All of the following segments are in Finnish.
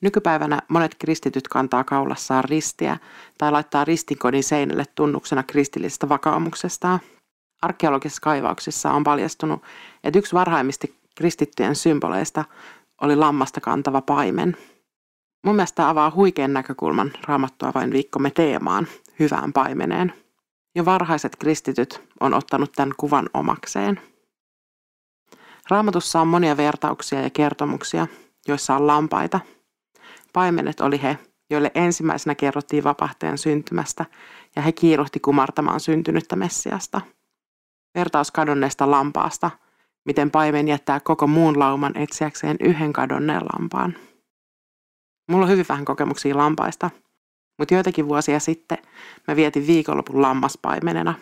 Nykypäivänä monet kristityt kantaa kaulassaan ristiä tai laittaa ristinkodin seinälle tunnuksena kristillisestä vakaumuksestaan. Arkeologisissa kaivauksissa on paljastunut, että yksi varhaimmista kristittyjen symboleista oli lammasta kantava paimen. Mun mielestä avaa huikean näkökulman raamattua vain viikkomme teemaan, hyvään paimeneen. Jo varhaiset kristityt on ottanut tämän kuvan omakseen. Raamatussa on monia vertauksia ja kertomuksia, joissa on lampaita. Paimenet oli he, joille ensimmäisenä kerrottiin vapahtajan syntymästä, ja he kiiruhti kumartamaan syntynyttä Messiasta. Vertaus kadonneesta lampaasta, miten paimen jättää koko muun lauman etsiäkseen yhden kadonneen lampaan. Mulla on hyvin vähän kokemuksia lampaista, mutta joitakin vuosia sitten mä vietin viikonlopun lammaspaimenena.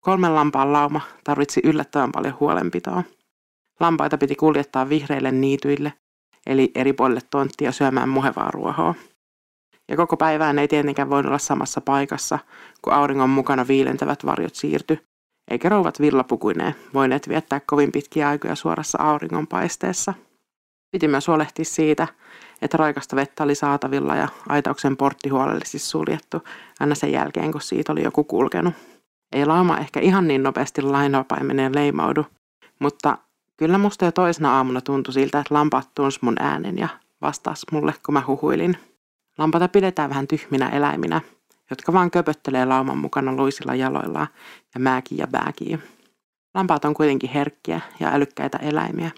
Kolmen lampaan lauma tarvitsi yllättävän paljon huolenpitoa. Lampaita piti kuljettaa vihreille niityille, eli eri puolille tonttia syömään muhevaa ruohoa. Ja koko päivään ei tietenkään voinut olla samassa paikassa, kun auringon mukana viilentävät varjot siirty, eikä rouvat villapukuineen voineet viettää kovin pitkiä aikoja suorassa auringonpaisteessa. Piti myös huolehtia siitä, että raikasta vettä oli saatavilla ja aitauksen portti huolellisesti suljettu aina sen jälkeen, kun siitä oli joku kulkenut. Ei lauma ehkä ihan niin nopeasti lainapaimeneen leimaudu, mutta kyllä musta jo toisena aamuna tuntui siltä, että lampaat tunsi mun äänen ja vastasi mulle, kun mä huhuilin. Lampata pidetään vähän tyhminä eläiminä, jotka vaan köpöttelee lauman mukana luisilla jaloillaan ja määkii ja bääkii. Lampaat on kuitenkin herkkiä ja älykkäitä eläimiä,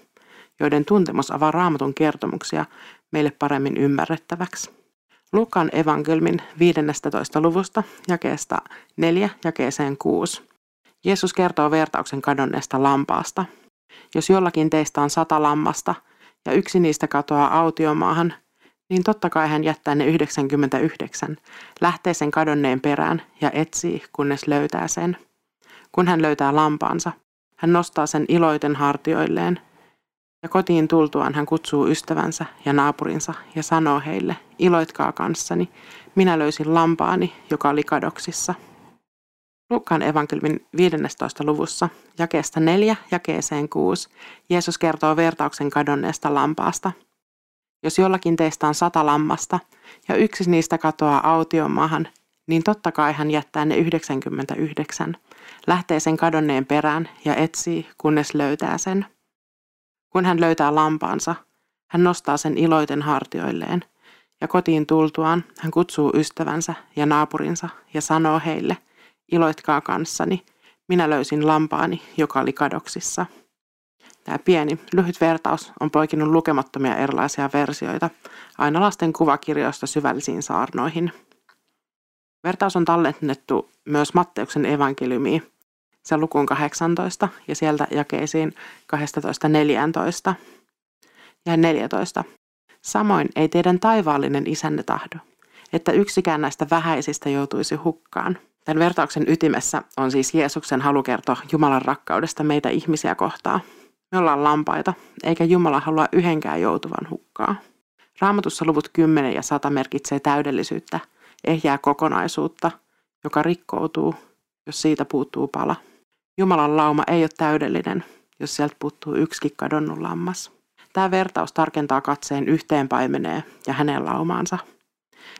joiden tuntemus avaa raamatun kertomuksia meille paremmin ymmärrettäväksi. Lukan evankelmin 15. luvusta jakeesta 4 jakeeseen 6. Jeesus kertoo vertauksen kadonneesta lampaasta. Jos jollakin teistä on sata lammasta ja yksi niistä katoaa autiomaahan, niin totta kai hän jättää ne 99, lähtee sen kadonneen perään ja etsii, kunnes löytää sen. Kun hän löytää lampaansa, hän nostaa sen iloiten hartioilleen – ja kotiin tultuaan hän kutsuu ystävänsä ja naapurinsa ja sanoo heille, iloitkaa kanssani, minä löysin lampaani, joka oli kadoksissa. Luukkaan evankelmin 15. luvussa, jakeesta 4 jakeeseen 6, Jeesus kertoo vertauksen kadonneesta lampaasta. Jos jollakin teistä on sata lammasta ja yksi niistä katoaa autiomaahan, niin totta kai hän jättää ne 99, lähtee sen kadonneen perään ja etsii, kunnes löytää sen. Kun hän löytää lampaansa, hän nostaa sen iloiten hartioilleen, ja kotiin tultuaan hän kutsuu ystävänsä ja naapurinsa ja sanoo heille, iloitkaa kanssani, minä löysin lampaani, joka oli kadoksissa. Tämä pieni, lyhyt vertaus on poikinut lukemattomia erilaisia versioita, aina lasten kuvakirjoista syvällisiin saarnoihin. Vertaus on tallennettu myös Matteuksen evankeliumiin, se lukuun 18 ja sieltä jakeisiin 12.14 ja 14. Samoin ei teidän taivaallinen isänne tahdo, että yksikään näistä vähäisistä joutuisi hukkaan. Tämän vertauksen ytimessä on siis Jeesuksen halu kertoa Jumalan rakkaudesta meitä ihmisiä kohtaan. Me ollaan lampaita, eikä Jumala halua yhdenkään joutuvan hukkaa. Raamatussa luvut 10 ja 100 merkitsee täydellisyyttä, ehjää kokonaisuutta, joka rikkoutuu, jos siitä puuttuu pala. Jumalan lauma ei ole täydellinen, jos sieltä puuttuu yksikin kadonnut lammas. Tämä vertaus tarkentaa katseen yhteen paimeneen ja hänen laumaansa.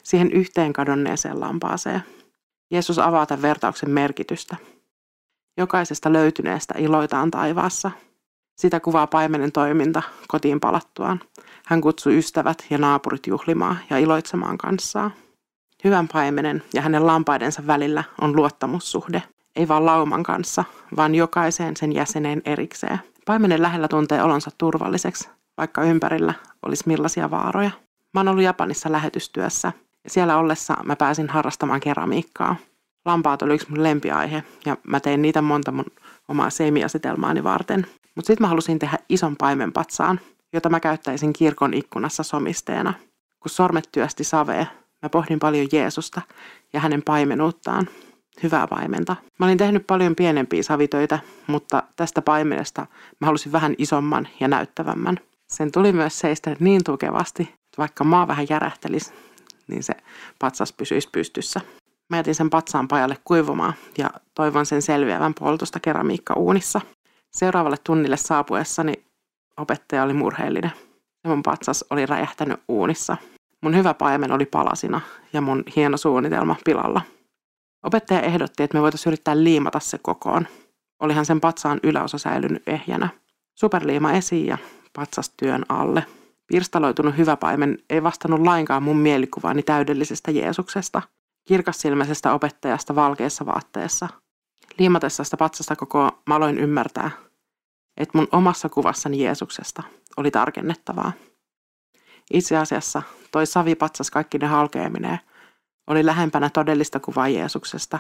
Siihen yhteen kadonneeseen lampaaseen. Jeesus avaa tämän vertauksen merkitystä. Jokaisesta löytyneestä iloitaan taivaassa. Sitä kuvaa paimenen toiminta kotiin palattuaan. Hän kutsui ystävät ja naapurit juhlimaan ja iloitsemaan kanssaan. Hyvän paimenen ja hänen lampaidensa välillä on luottamussuhde – ei vaan lauman kanssa, vaan jokaiseen sen jäseneen erikseen. Paimenen lähellä tuntee olonsa turvalliseksi, vaikka ympärillä olisi millaisia vaaroja. Mä oon ollut Japanissa lähetystyössä ja siellä ollessa mä pääsin harrastamaan keramiikkaa. Lampaat oli yksi mun lempiaihe ja mä tein niitä monta mun omaa seimiasetelmaani varten. Mutta sitten mä halusin tehdä ison paimenpatsaan, jota mä käyttäisin kirkon ikkunassa somisteena. Kun sormet työsti savee, mä pohdin paljon Jeesusta ja hänen paimenuuttaan hyvää paimenta. Mä olin tehnyt paljon pienempiä savitöitä, mutta tästä paimenesta mä halusin vähän isomman ja näyttävämmän. Sen tuli myös seistä niin tukevasti, että vaikka maa vähän järähtelisi, niin se patsas pysyisi pystyssä. Mä jätin sen patsaan pajalle kuivumaan ja toivon sen selviävän poltosta keramiikka-uunissa. Seuraavalle tunnille saapuessani opettaja oli murheellinen. Se mun patsas oli räjähtänyt uunissa. Mun hyvä paimen oli palasina ja mun hieno suunnitelma pilalla. Opettaja ehdotti, että me voitaisiin yrittää liimata se kokoon. Olihan sen patsaan yläosa säilynyt ehjänä. Superliima esiin ja patsas työn alle. Pirstaloitunut hyvä paimen ei vastannut lainkaan mun mielikuvaani täydellisestä Jeesuksesta, kirkassilmäisestä opettajasta valkeassa vaatteessa. Liimatessa sitä patsasta koko maloin ymmärtää, että mun omassa kuvassani Jeesuksesta oli tarkennettavaa. Itse asiassa toi savipatsas kaikki ne halkeamineen oli lähempänä todellista kuvaa Jeesuksesta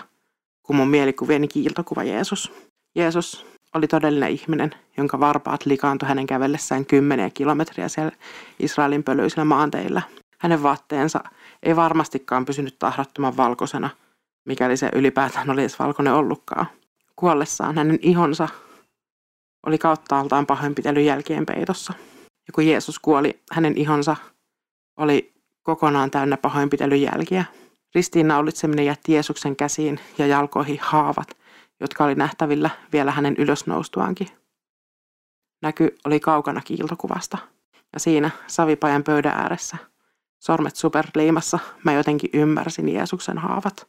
kuin mun mielikuvieni kiiltokuva Jeesus. Jeesus oli todellinen ihminen, jonka varpaat likaantui hänen kävellessään kymmeniä kilometriä siellä Israelin pölyisillä maanteilla. Hänen vaatteensa ei varmastikaan pysynyt tahrattoman valkoisena, mikäli se ylipäätään oli edes valkoinen ollutkaan. Kuollessaan hänen ihonsa oli kauttaaltaan pahoinpitelyn jälkien peitossa. Ja kun Jeesus kuoli, hänen ihonsa oli kokonaan täynnä pahoinpitelyn jälkiä. Ristiinnaulitseminen jätti Jeesuksen käsiin ja jalkoihin haavat, jotka oli nähtävillä vielä hänen ylösnoustuankin. Näky oli kaukana kiiltokuvasta, ja siinä savipajan pöydän ääressä, sormet superliimassa, mä jotenkin ymmärsin Jeesuksen haavat.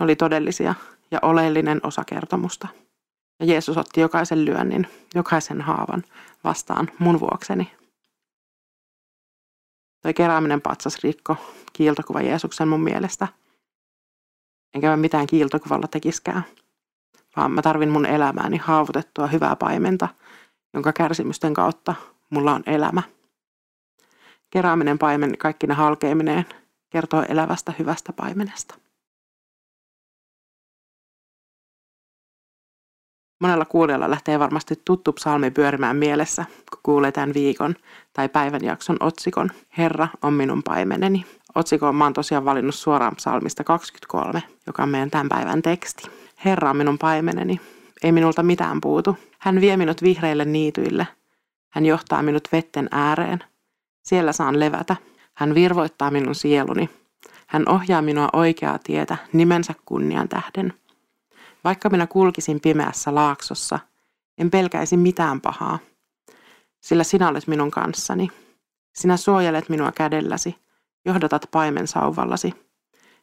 Ne oli todellisia ja oleellinen osa kertomusta. Ja Jeesus otti jokaisen lyönnin, jokaisen haavan vastaan mun vuokseni. Toi kerääminen patsas rikko kiiltokuva Jeesuksen mun mielestä. Enkä mä mitään kiiltokuvalla tekiskään, vaan mä tarvin mun elämääni haavutettua hyvää paimenta, jonka kärsimysten kautta mulla on elämä. Kerääminen paimen kaikki ne halkeaminen kertoo elävästä hyvästä paimenesta. Monella kuulijalla lähtee varmasti tuttu psalmi pyörimään mielessä, kun kuulee tämän viikon tai päivän jakson otsikon Herra on minun paimeneni. Otsikon mä oon tosiaan valinnut suoraan psalmista 23, joka on meidän tämän päivän teksti. Herra on minun paimeneni, ei minulta mitään puutu. Hän vie minut vihreille niityille. Hän johtaa minut vetten ääreen. Siellä saan levätä. Hän virvoittaa minun sieluni. Hän ohjaa minua oikeaa tietä nimensä kunnian tähden. Vaikka minä kulkisin pimeässä laaksossa, en pelkäisi mitään pahaa, sillä sinä olet minun kanssani. Sinä suojelet minua kädelläsi, johdatat paimen sauvallasi.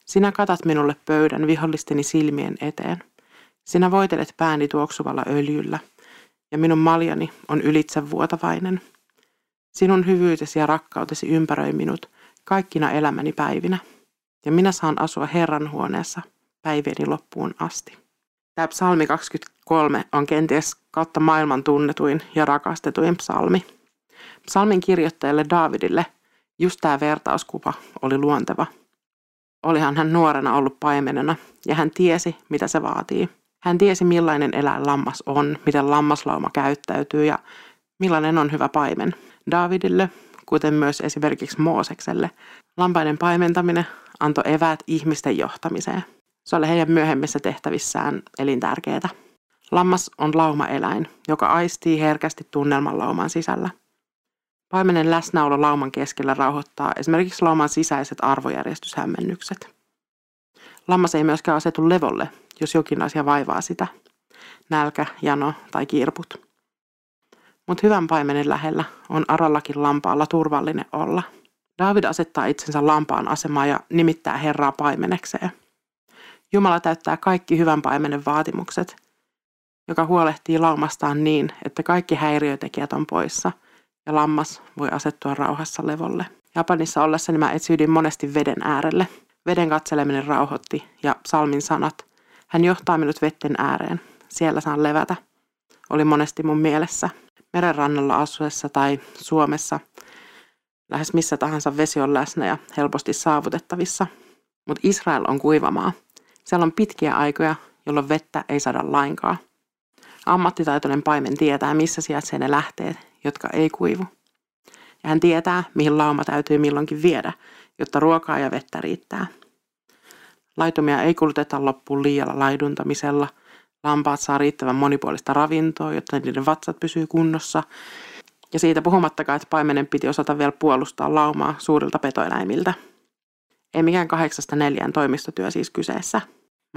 Sinä katat minulle pöydän vihollisteni silmien eteen. Sinä voitelet pääni tuoksuvalla öljyllä, ja minun maljani on ylitsevuotavainen. Sinun hyvyytesi ja rakkautesi ympäröi minut kaikkina elämäni päivinä, ja minä saan asua Herran huoneessa päivieni loppuun asti. Tämä psalmi 23 on kenties kautta maailman tunnetuin ja rakastetuin psalmi. Psalmin kirjoittajalle Davidille just tämä vertauskuva oli luonteva. Olihan hän nuorena ollut paimenena ja hän tiesi, mitä se vaatii. Hän tiesi, millainen eläin lammas on, miten lammaslauma käyttäytyy ja millainen on hyvä paimen. Davidille, kuten myös esimerkiksi Moosekselle, lampaiden paimentaminen antoi eväät ihmisten johtamiseen – se oli heidän myöhemmissä tehtävissään elintärkeää. Lammas on laumaeläin, joka aistii herkästi tunnelman lauman sisällä. Paimenen läsnäolo lauman keskellä rauhoittaa esimerkiksi lauman sisäiset arvojärjestyshämmennykset. Lammas ei myöskään asetu levolle, jos jokin asia vaivaa sitä. Nälkä, jano tai kirput. Mutta hyvän paimenen lähellä on arallakin lampaalla turvallinen olla. David asettaa itsensä lampaan asemaan ja nimittää Herraa paimenekseen – Jumala täyttää kaikki hyvän paimenen vaatimukset, joka huolehtii laumastaan niin, että kaikki häiriötekijät on poissa ja lammas voi asettua rauhassa levolle. Japanissa ollessani mä etsyydin monesti veden äärelle. Veden katseleminen rauhoitti ja salmin sanat. Hän johtaa minut vetten ääreen. Siellä saan levätä. Oli monesti mun mielessä. Merenrannalla asuessa tai Suomessa lähes missä tahansa vesi on läsnä ja helposti saavutettavissa. Mutta Israel on kuivamaa. Siellä on pitkiä aikoja, jolloin vettä ei saada lainkaan. Ammattitaitoinen paimen tietää, missä sijaitsee ne lähteet, jotka ei kuivu. Ja hän tietää, mihin lauma täytyy milloinkin viedä, jotta ruokaa ja vettä riittää. Laitumia ei kuluteta loppuun liialla laiduntamisella. Lampaat saa riittävän monipuolista ravintoa, jotta niiden vatsat pysyy kunnossa. Ja siitä puhumattakaan, että paimenen piti osata vielä puolustaa laumaa suurilta petoeläimiltä. Ei mikään kahdeksasta neljään toimistotyö siis kyseessä.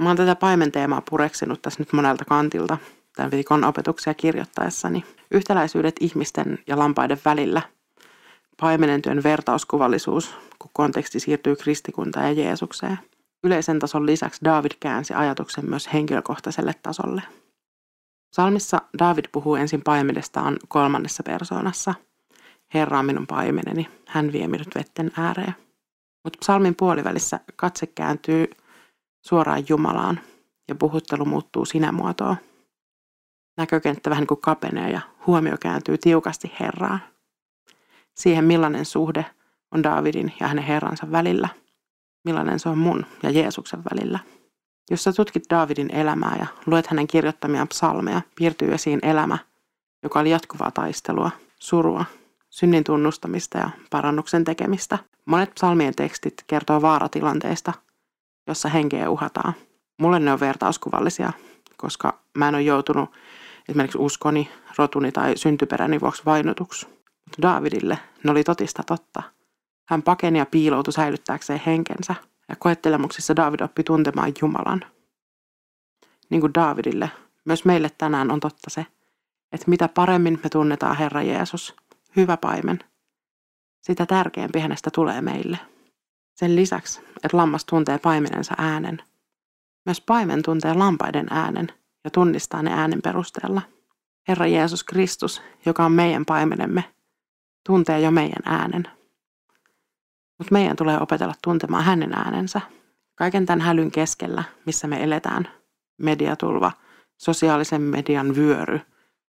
Mä oon tätä paimenteemaa pureksinut tässä nyt monelta kantilta tämän viikon opetuksia kirjoittaessani. Yhtäläisyydet ihmisten ja lampaiden välillä. paimenen työn vertauskuvallisuus, kun konteksti siirtyy kristikuntaan ja Jeesukseen. Yleisen tason lisäksi David käänsi ajatuksen myös henkilökohtaiselle tasolle. Salmissa David puhuu ensin paimenestaan kolmannessa persoonassa. Herra on minun paimeneni, hän vie minut vetten ääreen. Mutta psalmin puolivälissä katse kääntyy suoraan Jumalaan ja puhuttelu muuttuu sinä muotoon. Näkökenttä vähän kuin kapenee ja huomio kääntyy tiukasti Herraan. Siihen millainen suhde on Davidin ja hänen Herransa välillä. Millainen se on mun ja Jeesuksen välillä. Jos sä tutkit Davidin elämää ja luet hänen kirjoittamia psalmeja, piirtyy esiin elämä, joka oli jatkuvaa taistelua, surua, synnin tunnustamista ja parannuksen tekemistä. Monet psalmien tekstit kertoo vaaratilanteista, jossa henkeä uhataan. Mulle ne on vertauskuvallisia, koska mä en ole joutunut esimerkiksi uskoni, rotuni tai syntyperäni vuoksi vainotuksi. Mutta Davidille ne oli totista totta. Hän pakeni ja piiloutui säilyttääkseen henkensä, ja koettelemuksissa David oppi tuntemaan Jumalan. Niin kuin Davidille, myös meille tänään on totta se, että mitä paremmin me tunnetaan Herra Jeesus, hyvä paimen, sitä tärkeämpi hänestä tulee meille. Sen lisäksi, että lammas tuntee paimenensa äänen, myös paimen tuntee lampaiden äänen ja tunnistaa ne äänen perusteella. Herra Jeesus Kristus, joka on meidän paimenemme, tuntee jo meidän äänen. Mutta meidän tulee opetella tuntemaan hänen äänensä. Kaiken tämän hälyn keskellä, missä me eletään, mediatulva, sosiaalisen median vyöry,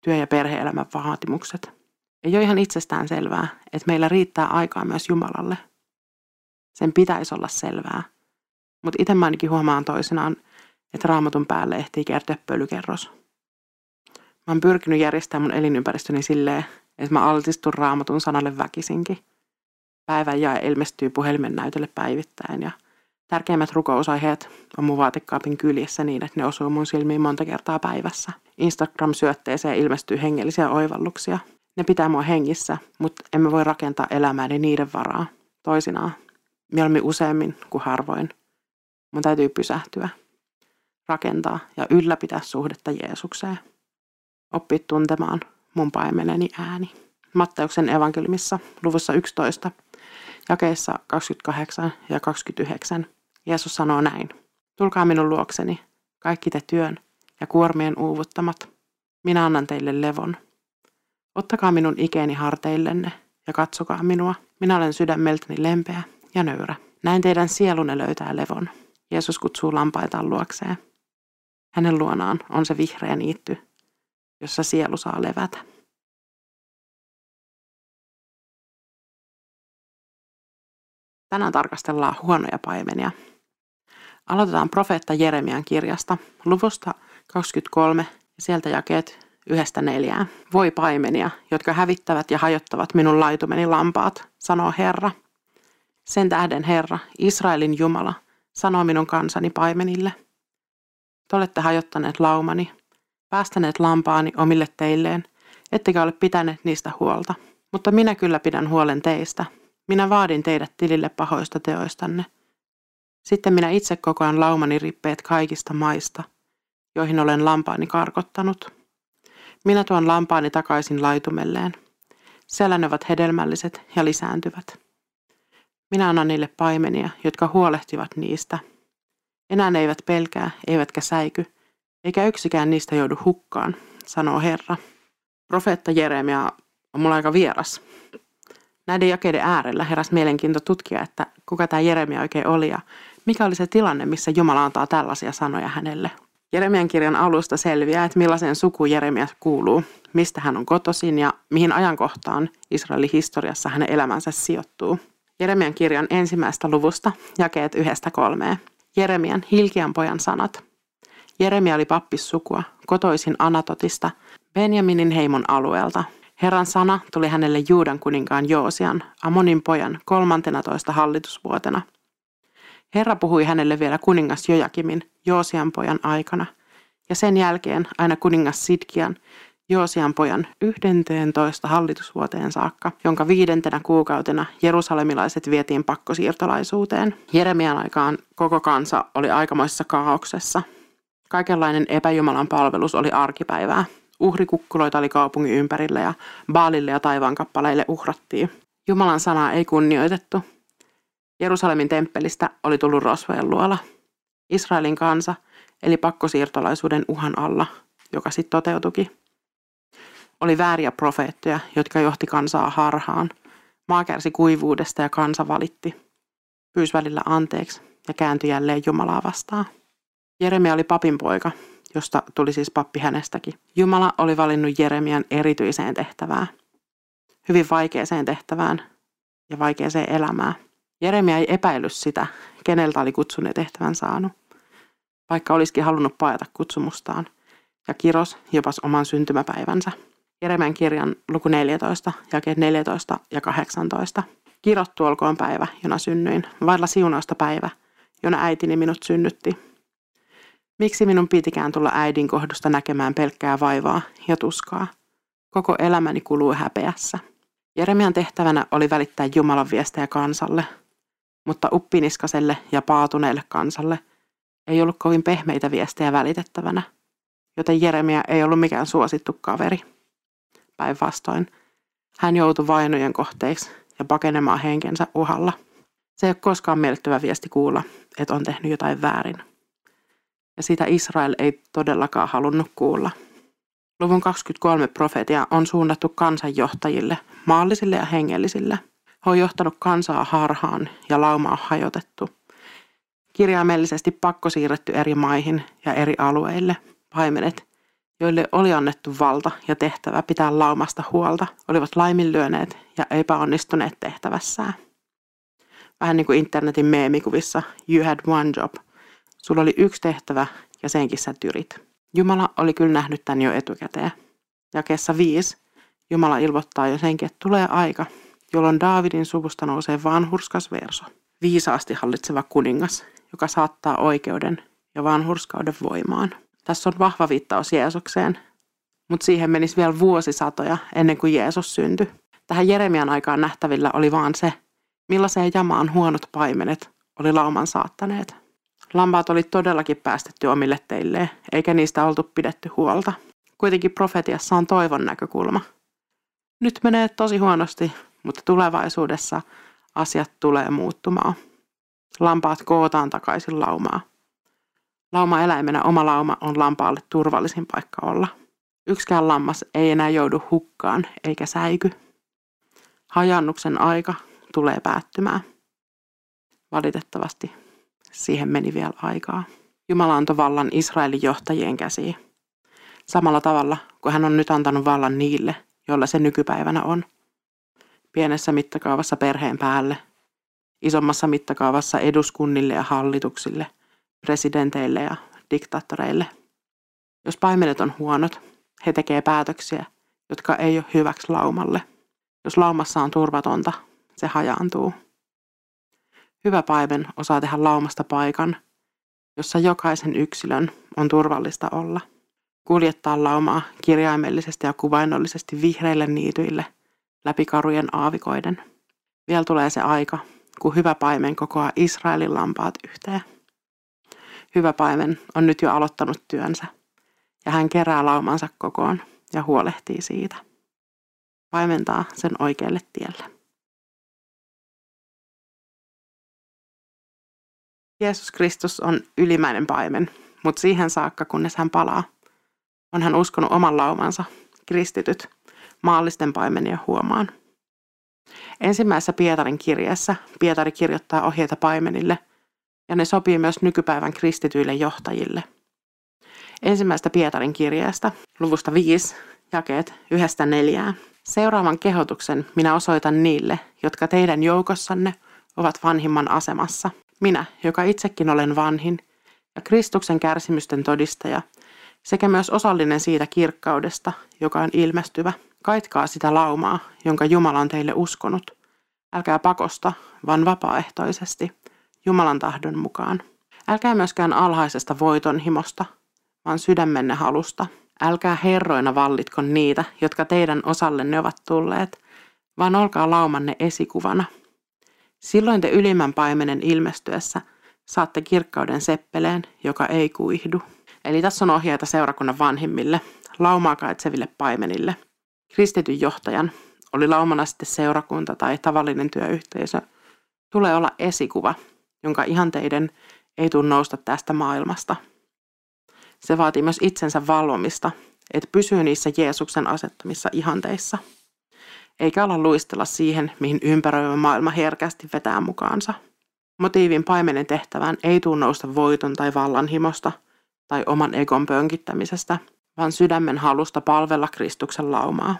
työ- ja perheelämän vaatimukset – ei ole ihan itsestään selvää, että meillä riittää aikaa myös Jumalalle. Sen pitäisi olla selvää. Mutta itse ainakin huomaan toisinaan, että raamatun päälle ehtii kertoa pölykerros. Mä oon pyrkinyt järjestämään mun elinympäristöni silleen, että mä altistun raamatun sanalle väkisinkin. Päivän ja ilmestyy puhelimen näytölle päivittäin ja tärkeimmät rukousaiheet on mun vaatekaapin kyljessä niin, että ne osuu mun silmiin monta kertaa päivässä. Instagram-syötteeseen ilmestyy hengellisiä oivalluksia ne pitää mua hengissä, mutta emme voi rakentaa elämääni niiden varaa toisinaan. Mieluummin useammin kuin harvoin. Mun täytyy pysähtyä, rakentaa ja ylläpitää suhdetta Jeesukseen. Oppia tuntemaan mun paimeneni ääni. Matteuksen evankeliumissa luvussa 11, jakeissa 28 ja 29, Jeesus sanoo näin. Tulkaa minun luokseni, kaikki te työn ja kuormien uuvuttamat. Minä annan teille levon. Ottakaa minun ikeeni harteillenne ja katsokaa minua. Minä olen sydämeltäni lempeä ja nöyrä. Näin teidän sielunne löytää levon. Jeesus kutsuu lampaitaan luokseen. Hänen luonaan on se vihreä niitty, jossa sielu saa levätä. Tänään tarkastellaan huonoja paimenia. Aloitetaan profeetta Jeremian kirjasta, luvusta 23 ja sieltä jakeet yhdestä neljään. Voi paimenia, jotka hävittävät ja hajottavat minun laitumeni lampaat, sanoo Herra. Sen tähden Herra, Israelin Jumala, sanoo minun kansani paimenille. Te olette hajottaneet laumani, päästäneet lampaani omille teilleen, ettekä ole pitäneet niistä huolta. Mutta minä kyllä pidän huolen teistä. Minä vaadin teidät tilille pahoista teoistanne. Sitten minä itse kokoan laumani rippeet kaikista maista, joihin olen lampaani karkottanut. Minä tuon lampaani takaisin laitumelleen. Siellä ne ovat hedelmälliset ja lisääntyvät. Minä annan niille paimenia, jotka huolehtivat niistä. Enää ne eivät pelkää, eivätkä säiky, eikä yksikään niistä joudu hukkaan, sanoo Herra. Profeetta Jeremia on mulla aika vieras. Näiden jakeiden äärellä heräs mielenkiinto tutkia, että kuka tämä Jeremia oikein oli ja mikä oli se tilanne, missä Jumala antaa tällaisia sanoja hänelle. Jeremian kirjan alusta selviää, että millaiseen suku Jeremia kuuluu, mistä hän on kotoisin ja mihin ajankohtaan Israelin historiassa hänen elämänsä sijoittuu. Jeremian kirjan ensimmäistä luvusta, jakeet yhdestä kolmeen. Jeremian Hilkian pojan sanat. Jeremia oli pappissukua, kotoisin Anatotista, Benjaminin heimon alueelta. Herran sana tuli hänelle Juudan kuninkaan Joosian, Amonin pojan, kolmantena toista hallitusvuotena – Herra puhui hänelle vielä kuningas Jojakimin, Joosian pojan aikana, ja sen jälkeen aina kuningas Sidkian, Joosian pojan 11 hallitusvuoteen saakka, jonka viidentenä kuukautena jerusalemilaiset vietiin pakkosiirtolaisuuteen. Jeremian aikaan koko kansa oli aikamoissa kaauksessa. Kaikenlainen epäjumalan palvelus oli arkipäivää. Uhrikukkuloita oli kaupungin ympärillä ja baalille ja taivaankappaleille uhrattiin. Jumalan sanaa ei kunnioitettu. Jerusalemin temppelistä oli tullut rosvojen luola. Israelin kansa eli pakkosiirtolaisuuden uhan alla, joka sitten toteutuki. Oli vääriä profeettoja, jotka johti kansaa harhaan. Maa kärsi kuivuudesta ja kansa valitti. Pyysi välillä anteeksi ja kääntyi jälleen Jumalaa vastaan. Jeremia oli papin poika, josta tuli siis pappi hänestäkin. Jumala oli valinnut Jeremian erityiseen tehtävään. Hyvin vaikeaseen tehtävään ja vaikeaseen elämään. Jeremia ei epäillyt sitä, keneltä oli kutsun ja tehtävän saanut, vaikka olisikin halunnut paeta kutsumustaan, ja kiros jopas oman syntymäpäivänsä. Jeremian kirjan luku 14, jakeet 14 ja 18. Kirottu olkoon päivä, jona synnyin, vailla siunausta päivä, jona äitini minut synnytti. Miksi minun pitikään tulla äidin kohdusta näkemään pelkkää vaivaa ja tuskaa? Koko elämäni kuluu häpeässä. Jeremian tehtävänä oli välittää Jumalan viestejä kansalle, mutta uppiniskaselle ja paatuneelle kansalle ei ollut kovin pehmeitä viestejä välitettävänä, joten Jeremia ei ollut mikään suosittu kaveri. Päinvastoin, hän joutui vainojen kohteeksi ja pakenemaan henkensä uhalla. Se ei ole koskaan miellyttävä viesti kuulla, että on tehnyt jotain väärin. Ja sitä Israel ei todellakaan halunnut kuulla. Luvun 23 profetia on suunnattu kansanjohtajille, maallisille ja hengellisille. He on johtanut kansaa harhaan ja lauma on hajotettu. Kirjaimellisesti pakko siirretty eri maihin ja eri alueille. Paimenet, joille oli annettu valta ja tehtävä pitää laumasta huolta, olivat laiminlyöneet ja epäonnistuneet tehtävässään. Vähän niin kuin internetin meemikuvissa You had one job. Sulla oli yksi tehtävä ja senkin sä tyrit. Jumala oli kyllä nähnyt tämän jo etukäteen. Jakeessa 5 Jumala ilmoittaa jo senkin, että tulee aika, jolloin Daavidin suvusta nousee vanhurskas verso. Viisaasti hallitseva kuningas, joka saattaa oikeuden ja vanhurskauden voimaan. Tässä on vahva viittaus Jeesukseen, mutta siihen menisi vielä vuosisatoja ennen kuin Jeesus syntyi. Tähän Jeremian aikaan nähtävillä oli vaan se, millaiseen jamaan huonot paimenet oli lauman saattaneet. Lampaat oli todellakin päästetty omille teilleen, eikä niistä oltu pidetty huolta. Kuitenkin profetiassa on toivon näkökulma. Nyt menee tosi huonosti, mutta tulevaisuudessa asiat tulee muuttumaan. Lampaat kootaan takaisin laumaa. Lauma eläimenä oma lauma on lampaalle turvallisin paikka olla. Yksikään lammas ei enää joudu hukkaan eikä säiky. Hajannuksen aika tulee päättymään. Valitettavasti siihen meni vielä aikaa. Jumala antoi vallan Israelin johtajien käsiin. Samalla tavalla kuin hän on nyt antanut vallan niille, joilla se nykypäivänä on. Pienessä mittakaavassa perheen päälle, isommassa mittakaavassa eduskunnille ja hallituksille, presidenteille ja diktaattoreille. Jos paimenet on huonot, he tekee päätöksiä, jotka ei ole hyväksi laumalle. Jos laumassa on turvatonta, se hajaantuu. Hyvä paimen osaa tehdä laumasta paikan, jossa jokaisen yksilön on turvallista olla. Kuljettaa laumaa kirjaimellisesti ja kuvainnollisesti vihreille niityille läpi karujen aavikoiden. Vielä tulee se aika, kun hyvä paimen kokoaa Israelin lampaat yhteen. Hyvä paimen on nyt jo aloittanut työnsä ja hän kerää laumansa kokoon ja huolehtii siitä. Paimentaa sen oikealle tielle. Jeesus Kristus on ylimäinen paimen, mutta siihen saakka, kunnes hän palaa, on hän uskonut oman laumansa, kristityt, maallisten paimenia huomaan. Ensimmäisessä Pietarin kirjeessä Pietari kirjoittaa ohjeita paimenille, ja ne sopii myös nykypäivän kristityille johtajille. Ensimmäistä Pietarin kirjeestä, luvusta 5, jakeet yhdestä neljään. Seuraavan kehotuksen minä osoitan niille, jotka teidän joukossanne ovat vanhimman asemassa – minä, joka itsekin olen vanhin ja Kristuksen kärsimysten todistaja, sekä myös osallinen siitä kirkkaudesta, joka on ilmestyvä. Kaitkaa sitä laumaa, jonka Jumala on teille uskonut. Älkää pakosta, vaan vapaaehtoisesti, Jumalan tahdon mukaan. Älkää myöskään alhaisesta voitonhimosta, vaan sydämenne halusta. Älkää herroina vallitko niitä, jotka teidän osallenne ovat tulleet, vaan olkaa laumanne esikuvana – Silloin te ylimmän paimenen ilmestyessä saatte kirkkauden seppeleen, joka ei kuihdu. Eli tässä on ohjeita seurakunnan vanhimmille, laumaa kaitseville paimenille. Kristityn johtajan oli laumana sitten seurakunta tai tavallinen työyhteisö, tulee olla esikuva, jonka ihanteiden ei tule nousta tästä maailmasta. Se vaatii myös itsensä valvomista, että pysyy niissä Jeesuksen asettamissa ihanteissa, eikä olla luistella siihen, mihin ympäröivä maailma herkästi vetää mukaansa. Motiivin paimenen tehtävään ei tule nousta voiton tai vallanhimosta tai oman egon pönkittämisestä, vaan sydämen halusta palvella Kristuksen laumaa.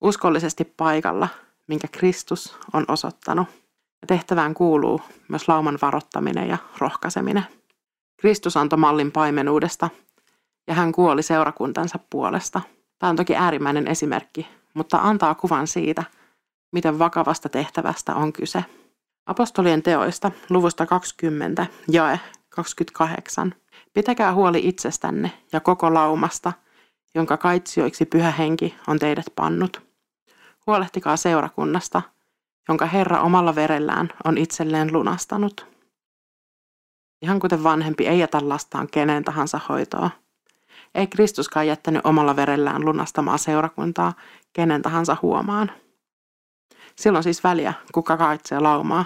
Uskollisesti paikalla, minkä Kristus on osoittanut. Tehtävään kuuluu myös lauman varottaminen ja rohkaiseminen. Kristus antoi mallin paimenuudesta ja hän kuoli seurakuntansa puolesta. Tämä on toki äärimmäinen esimerkki, mutta antaa kuvan siitä, miten vakavasta tehtävästä on kyse. Apostolien teoista luvusta 20 jae 28. Pitäkää huoli itsestänne ja koko laumasta, jonka kaitsioiksi pyhä henki on teidät pannut. Huolehtikaa seurakunnasta, jonka Herra omalla verellään on itselleen lunastanut. Ihan kuten vanhempi ei jätä lastaan kenen tahansa hoitoa, ei Kristuskaan jättänyt omalla verellään lunastamaa seurakuntaa kenen tahansa huomaan. Silloin siis väliä, kuka kaitsee laumaa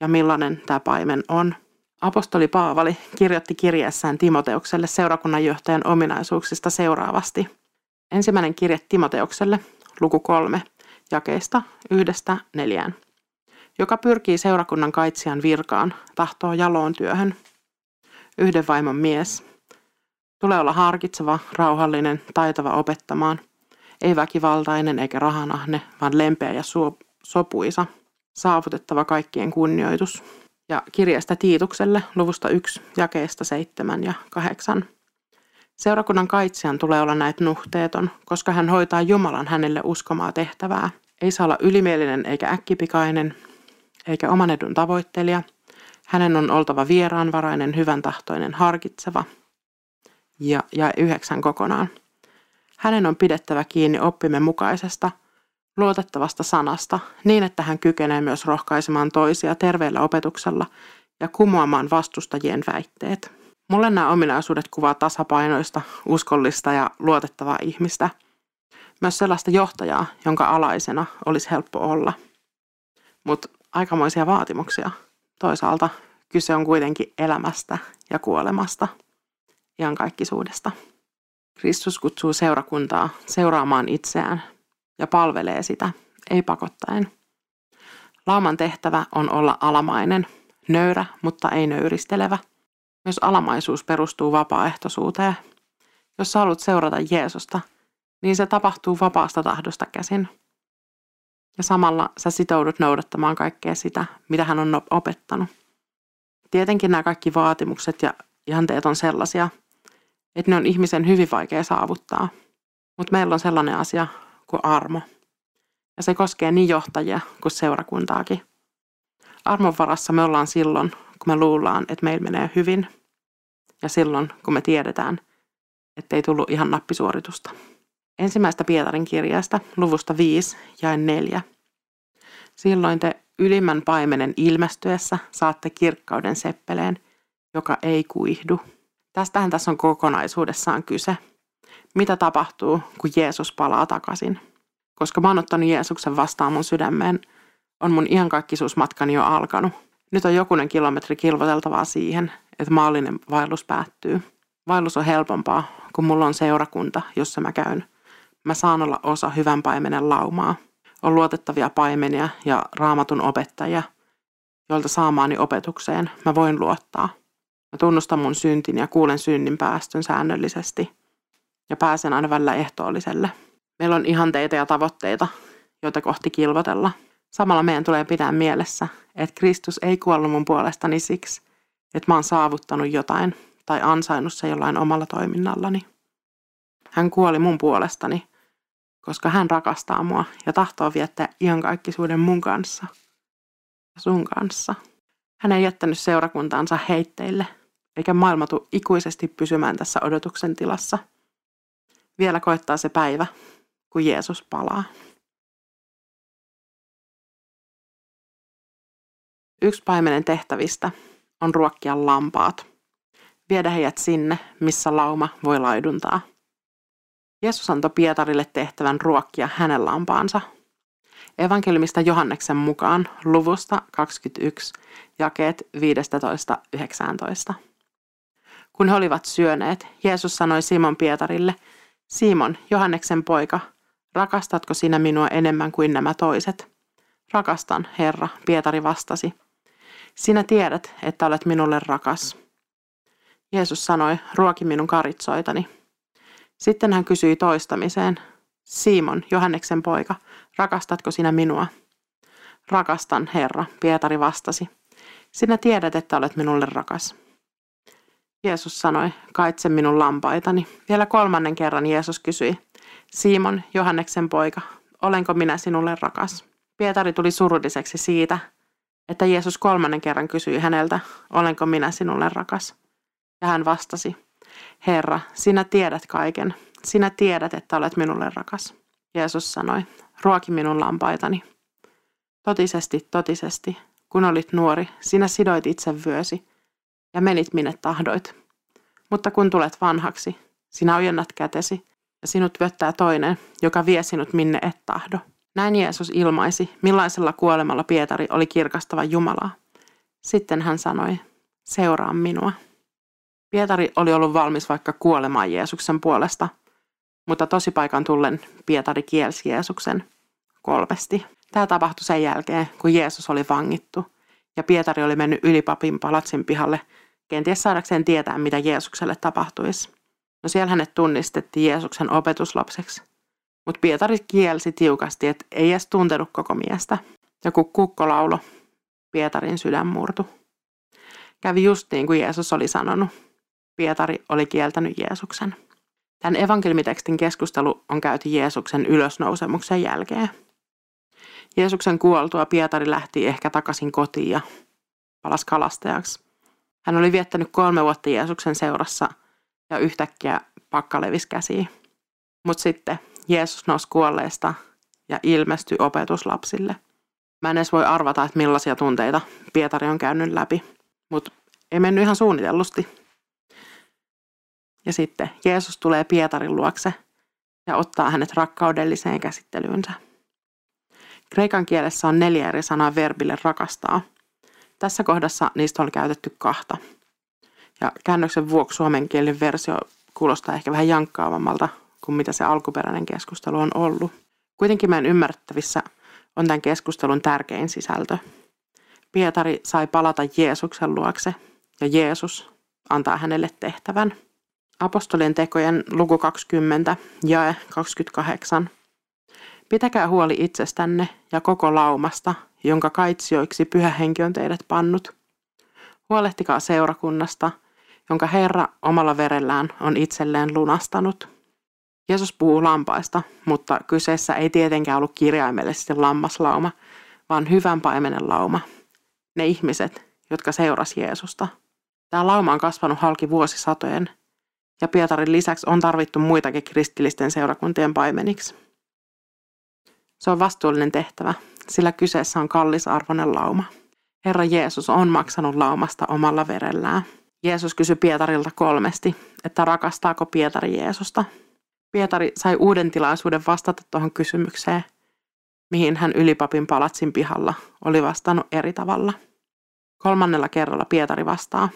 ja millainen tämä paimen on. Apostoli Paavali kirjoitti kirjeessään Timoteukselle seurakunnan johtajan ominaisuuksista seuraavasti. Ensimmäinen kirje Timoteukselle, luku kolme, jakeista yhdestä neljään. Joka pyrkii seurakunnan kaitsijan virkaan, tahtoo jaloon työhön. Yhden vaimon mies. Tulee olla harkitseva, rauhallinen, taitava opettamaan. Ei väkivaltainen eikä rahanahne, vaan lempeä ja sopuisa. Saavutettava kaikkien kunnioitus ja kirjasta Tiitukselle luvusta 1, jakeesta 7 ja 8. Seurakunnan kaitsijan tulee olla näitä nuhteeton, koska hän hoitaa Jumalan hänelle uskomaa tehtävää. Ei saa olla ylimielinen eikä äkkipikainen, eikä oman edun tavoittelija. Hänen on oltava vieraanvarainen, hyvän tahtoinen, harkitseva. Ja, ja yhdeksän kokonaan. Hänen on pidettävä kiinni oppimme mukaisesta – luotettavasta sanasta niin, että hän kykenee myös rohkaisemaan toisia terveellä opetuksella ja kumoamaan vastustajien väitteet. Mulle nämä ominaisuudet kuvaa tasapainoista, uskollista ja luotettavaa ihmistä. Myös sellaista johtajaa, jonka alaisena olisi helppo olla. Mutta aikamoisia vaatimuksia. Toisaalta kyse on kuitenkin elämästä ja kuolemasta, iankaikkisuudesta. Kristus kutsuu seurakuntaa seuraamaan itseään ja palvelee sitä, ei pakottaen. Lauman tehtävä on olla alamainen, nöyrä, mutta ei nöyristelevä. Myös alamaisuus perustuu vapaaehtoisuuteen. Jos sä haluat seurata Jeesusta, niin se tapahtuu vapaasta tahdosta käsin. Ja samalla sä sitoudut noudattamaan kaikkea sitä, mitä hän on opettanut. Tietenkin nämä kaikki vaatimukset ja ihanteet on sellaisia, että ne on ihmisen hyvin vaikea saavuttaa. Mutta meillä on sellainen asia kuin armo. Ja se koskee niin johtajia kuin seurakuntaakin. Armon varassa me ollaan silloin, kun me luullaan, että meillä menee hyvin. Ja silloin, kun me tiedetään, että ei tullut ihan nappisuoritusta. Ensimmäistä Pietarin kirjasta, luvusta 5 ja 4. Silloin te ylimmän paimenen ilmestyessä saatte kirkkauden seppeleen, joka ei kuihdu. Tästähän tässä on kokonaisuudessaan kyse – mitä tapahtuu, kun Jeesus palaa takaisin. Koska mä oon ottanut Jeesuksen vastaan mun sydämeen, on mun iankaikkisuusmatkani jo alkanut. Nyt on jokunen kilometri kilvoteltavaa siihen, että maallinen vaellus päättyy. Vaellus on helpompaa, kun mulla on seurakunta, jossa mä käyn. Mä saan olla osa hyvän paimenen laumaa. On luotettavia paimenia ja raamatun opettajia, joilta saamaani opetukseen mä voin luottaa. Mä tunnustan mun syntin ja kuulen synnin päästön säännöllisesti – ja pääsen aina välillä ehtoolliselle. Meillä on ihanteita ja tavoitteita, joita kohti kilvotella. Samalla meidän tulee pitää mielessä, että Kristus ei kuollut mun puolestani siksi, että mä oon saavuttanut jotain tai ansainnut se jollain omalla toiminnallani. Hän kuoli mun puolestani, koska hän rakastaa mua ja tahtoo viettää iankaikkisuuden mun kanssa ja sun kanssa. Hän ei jättänyt seurakuntaansa heitteille, eikä maailma tule ikuisesti pysymään tässä odotuksen tilassa – vielä koittaa se päivä, kun Jeesus palaa. Yksi paimenen tehtävistä on ruokkia lampaat, viedä heidät sinne, missä lauma voi laiduntaa. Jeesus antoi Pietarille tehtävän ruokkia hänen lampaansa. Evankeliumista Johanneksen mukaan luvusta 21, jakeet 15-19. Kun he olivat syöneet, Jeesus sanoi Simon Pietarille, Simon, Johanneksen poika, rakastatko sinä minua enemmän kuin nämä toiset? Rakastan, Herra, Pietari vastasi. Sinä tiedät, että olet minulle rakas. Jeesus sanoi, ruoki minun karitsoitani. Sitten hän kysyi toistamiseen, Simon, Johanneksen poika, rakastatko sinä minua? Rakastan, Herra, Pietari vastasi. Sinä tiedät, että olet minulle rakas. Jeesus sanoi, kaitse minun lampaitani. Vielä kolmannen kerran Jeesus kysyi, Simon, Johanneksen poika, olenko minä sinulle rakas? Pietari tuli surulliseksi siitä, että Jeesus kolmannen kerran kysyi häneltä, olenko minä sinulle rakas? Ja hän vastasi, Herra, sinä tiedät kaiken. Sinä tiedät, että olet minulle rakas. Jeesus sanoi, ruoki minun lampaitani. Totisesti, totisesti, kun olit nuori, sinä sidoit itse vyösi ja menit minne tahdoit. Mutta kun tulet vanhaksi, sinä ojennat kätesi ja sinut vyöttää toinen, joka vie sinut minne et tahdo. Näin Jeesus ilmaisi, millaisella kuolemalla Pietari oli kirkastava Jumalaa. Sitten hän sanoi, seuraa minua. Pietari oli ollut valmis vaikka kuolemaan Jeesuksen puolesta, mutta tosipaikan tullen Pietari kielsi Jeesuksen kolmesti. Tämä tapahtui sen jälkeen, kun Jeesus oli vangittu ja Pietari oli mennyt ylipapin palatsin pihalle, kenties saadakseen tietää, mitä Jeesukselle tapahtuisi. No siellä hänet tunnistettiin Jeesuksen opetuslapseksi. Mutta Pietari kielsi tiukasti, että ei edes tuntenut koko miestä. Ja kun kukko laulo, Pietarin sydän murtu. Kävi just niin kuin Jeesus oli sanonut. Pietari oli kieltänyt Jeesuksen. Tämän evankelmitekstin keskustelu on käyty Jeesuksen ylösnousemuksen jälkeen. Jeesuksen kuoltua Pietari lähti ehkä takaisin kotiin ja palasi kalastajaksi. Hän oli viettänyt kolme vuotta Jeesuksen seurassa ja yhtäkkiä pakka levisi käsiin. Mutta sitten Jeesus nousi kuolleesta ja ilmestyi opetuslapsille. Mä en edes voi arvata, että millaisia tunteita Pietari on käynyt läpi, mutta ei mennyt ihan suunnitellusti. Ja sitten Jeesus tulee Pietarin luokse ja ottaa hänet rakkaudelliseen käsittelyynsä. Kreikan kielessä on neljä eri sanaa verbille rakastaa. Tässä kohdassa niistä on käytetty kahta. Ja käännöksen vuoksi suomenkielinen versio kuulostaa ehkä vähän jankkaavammalta kuin mitä se alkuperäinen keskustelu on ollut. Kuitenkin meidän ymmärrettävissä on tämän keskustelun tärkein sisältö. Pietari sai palata Jeesuksen luokse ja Jeesus antaa hänelle tehtävän. Apostolien tekojen luku 20, jae 28. Pitäkää huoli itsestänne ja koko laumasta, jonka kaitsioiksi pyhä henki on teidät pannut. Huolehtikaa seurakunnasta, jonka Herra omalla verellään on itselleen lunastanut. Jeesus puhuu lampaista, mutta kyseessä ei tietenkään ollut kirjaimellisesti lammaslauma, vaan hyvän paimenen lauma. Ne ihmiset, jotka seurasi Jeesusta. Tämä lauma on kasvanut halki vuosisatojen, ja Pietarin lisäksi on tarvittu muitakin kristillisten seurakuntien paimeniksi. Se on vastuullinen tehtävä, sillä kyseessä on kallisarvoinen lauma. Herra Jeesus on maksanut laumasta omalla verellään. Jeesus kysyi Pietarilta kolmesti, että rakastaako Pietari Jeesusta. Pietari sai uuden tilaisuuden vastata tuohon kysymykseen, mihin hän ylipapin palatsin pihalla oli vastannut eri tavalla. Kolmannella kerralla Pietari vastaa,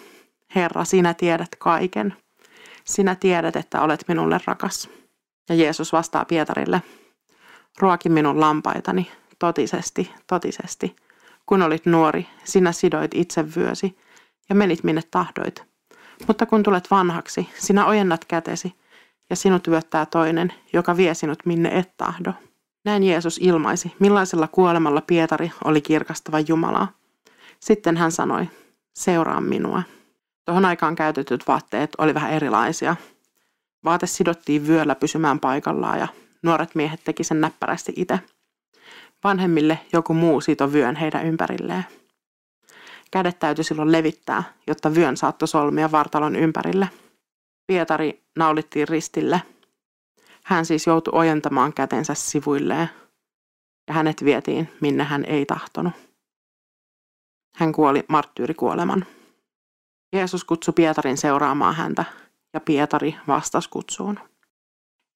Herra, sinä tiedät kaiken. Sinä tiedät, että olet minulle rakas. Ja Jeesus vastaa Pietarille, ruoki minun lampaitani, totisesti, totisesti. Kun olit nuori, sinä sidoit itse vyösi ja menit minne tahdoit. Mutta kun tulet vanhaksi, sinä ojennat kätesi ja sinut vyöttää toinen, joka vie sinut minne et tahdo. Näin Jeesus ilmaisi, millaisella kuolemalla Pietari oli kirkastava Jumalaa. Sitten hän sanoi, seuraa minua. Tuohon aikaan käytetyt vaatteet oli vähän erilaisia. Vaate sidottiin vyöllä pysymään paikallaan ja nuoret miehet teki sen näppärästi itse. Vanhemmille joku muu sitoi vyön heidän ympärilleen. Kädet täytyi silloin levittää, jotta vyön saattoi solmia vartalon ympärille. Pietari naulittiin ristille. Hän siis joutui ojentamaan kätensä sivuilleen ja hänet vietiin, minne hän ei tahtonut. Hän kuoli marttyyrikuoleman. Jeesus kutsui Pietarin seuraamaan häntä ja Pietari vastasi kutsuun.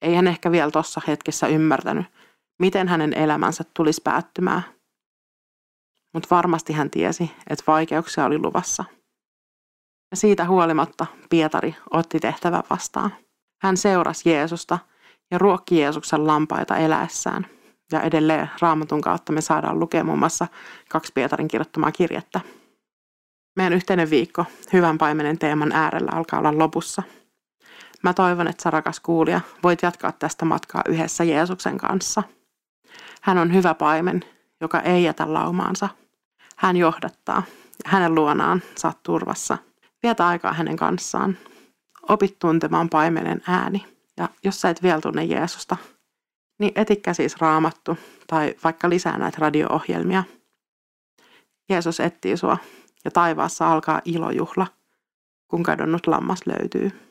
Ei hän ehkä vielä tuossa hetkessä ymmärtänyt, miten hänen elämänsä tulisi päättymään. Mutta varmasti hän tiesi, että vaikeuksia oli luvassa. Ja siitä huolimatta Pietari otti tehtävän vastaan. Hän seurasi Jeesusta ja ruokki Jeesuksen lampaita eläessään. Ja edelleen raamatun kautta me saadaan lukea muun muassa kaksi Pietarin kirjoittamaa kirjettä. Meidän yhteinen viikko hyvän paimenen teeman äärellä alkaa olla lopussa. Mä toivon, että sä rakas kuulija voit jatkaa tästä matkaa yhdessä Jeesuksen kanssa. Hän on hyvä paimen, joka ei jätä laumaansa. Hän johdattaa. Hänen luonaan saat turvassa. Vietä aikaa hänen kanssaan. Opit tuntemaan paimenen ääni. Ja jos sä et vielä tunne Jeesusta, niin etikkä siis raamattu tai vaikka lisää näitä radio-ohjelmia. Jeesus etsii sua ja taivaassa alkaa ilojuhla, kun kadonnut lammas löytyy.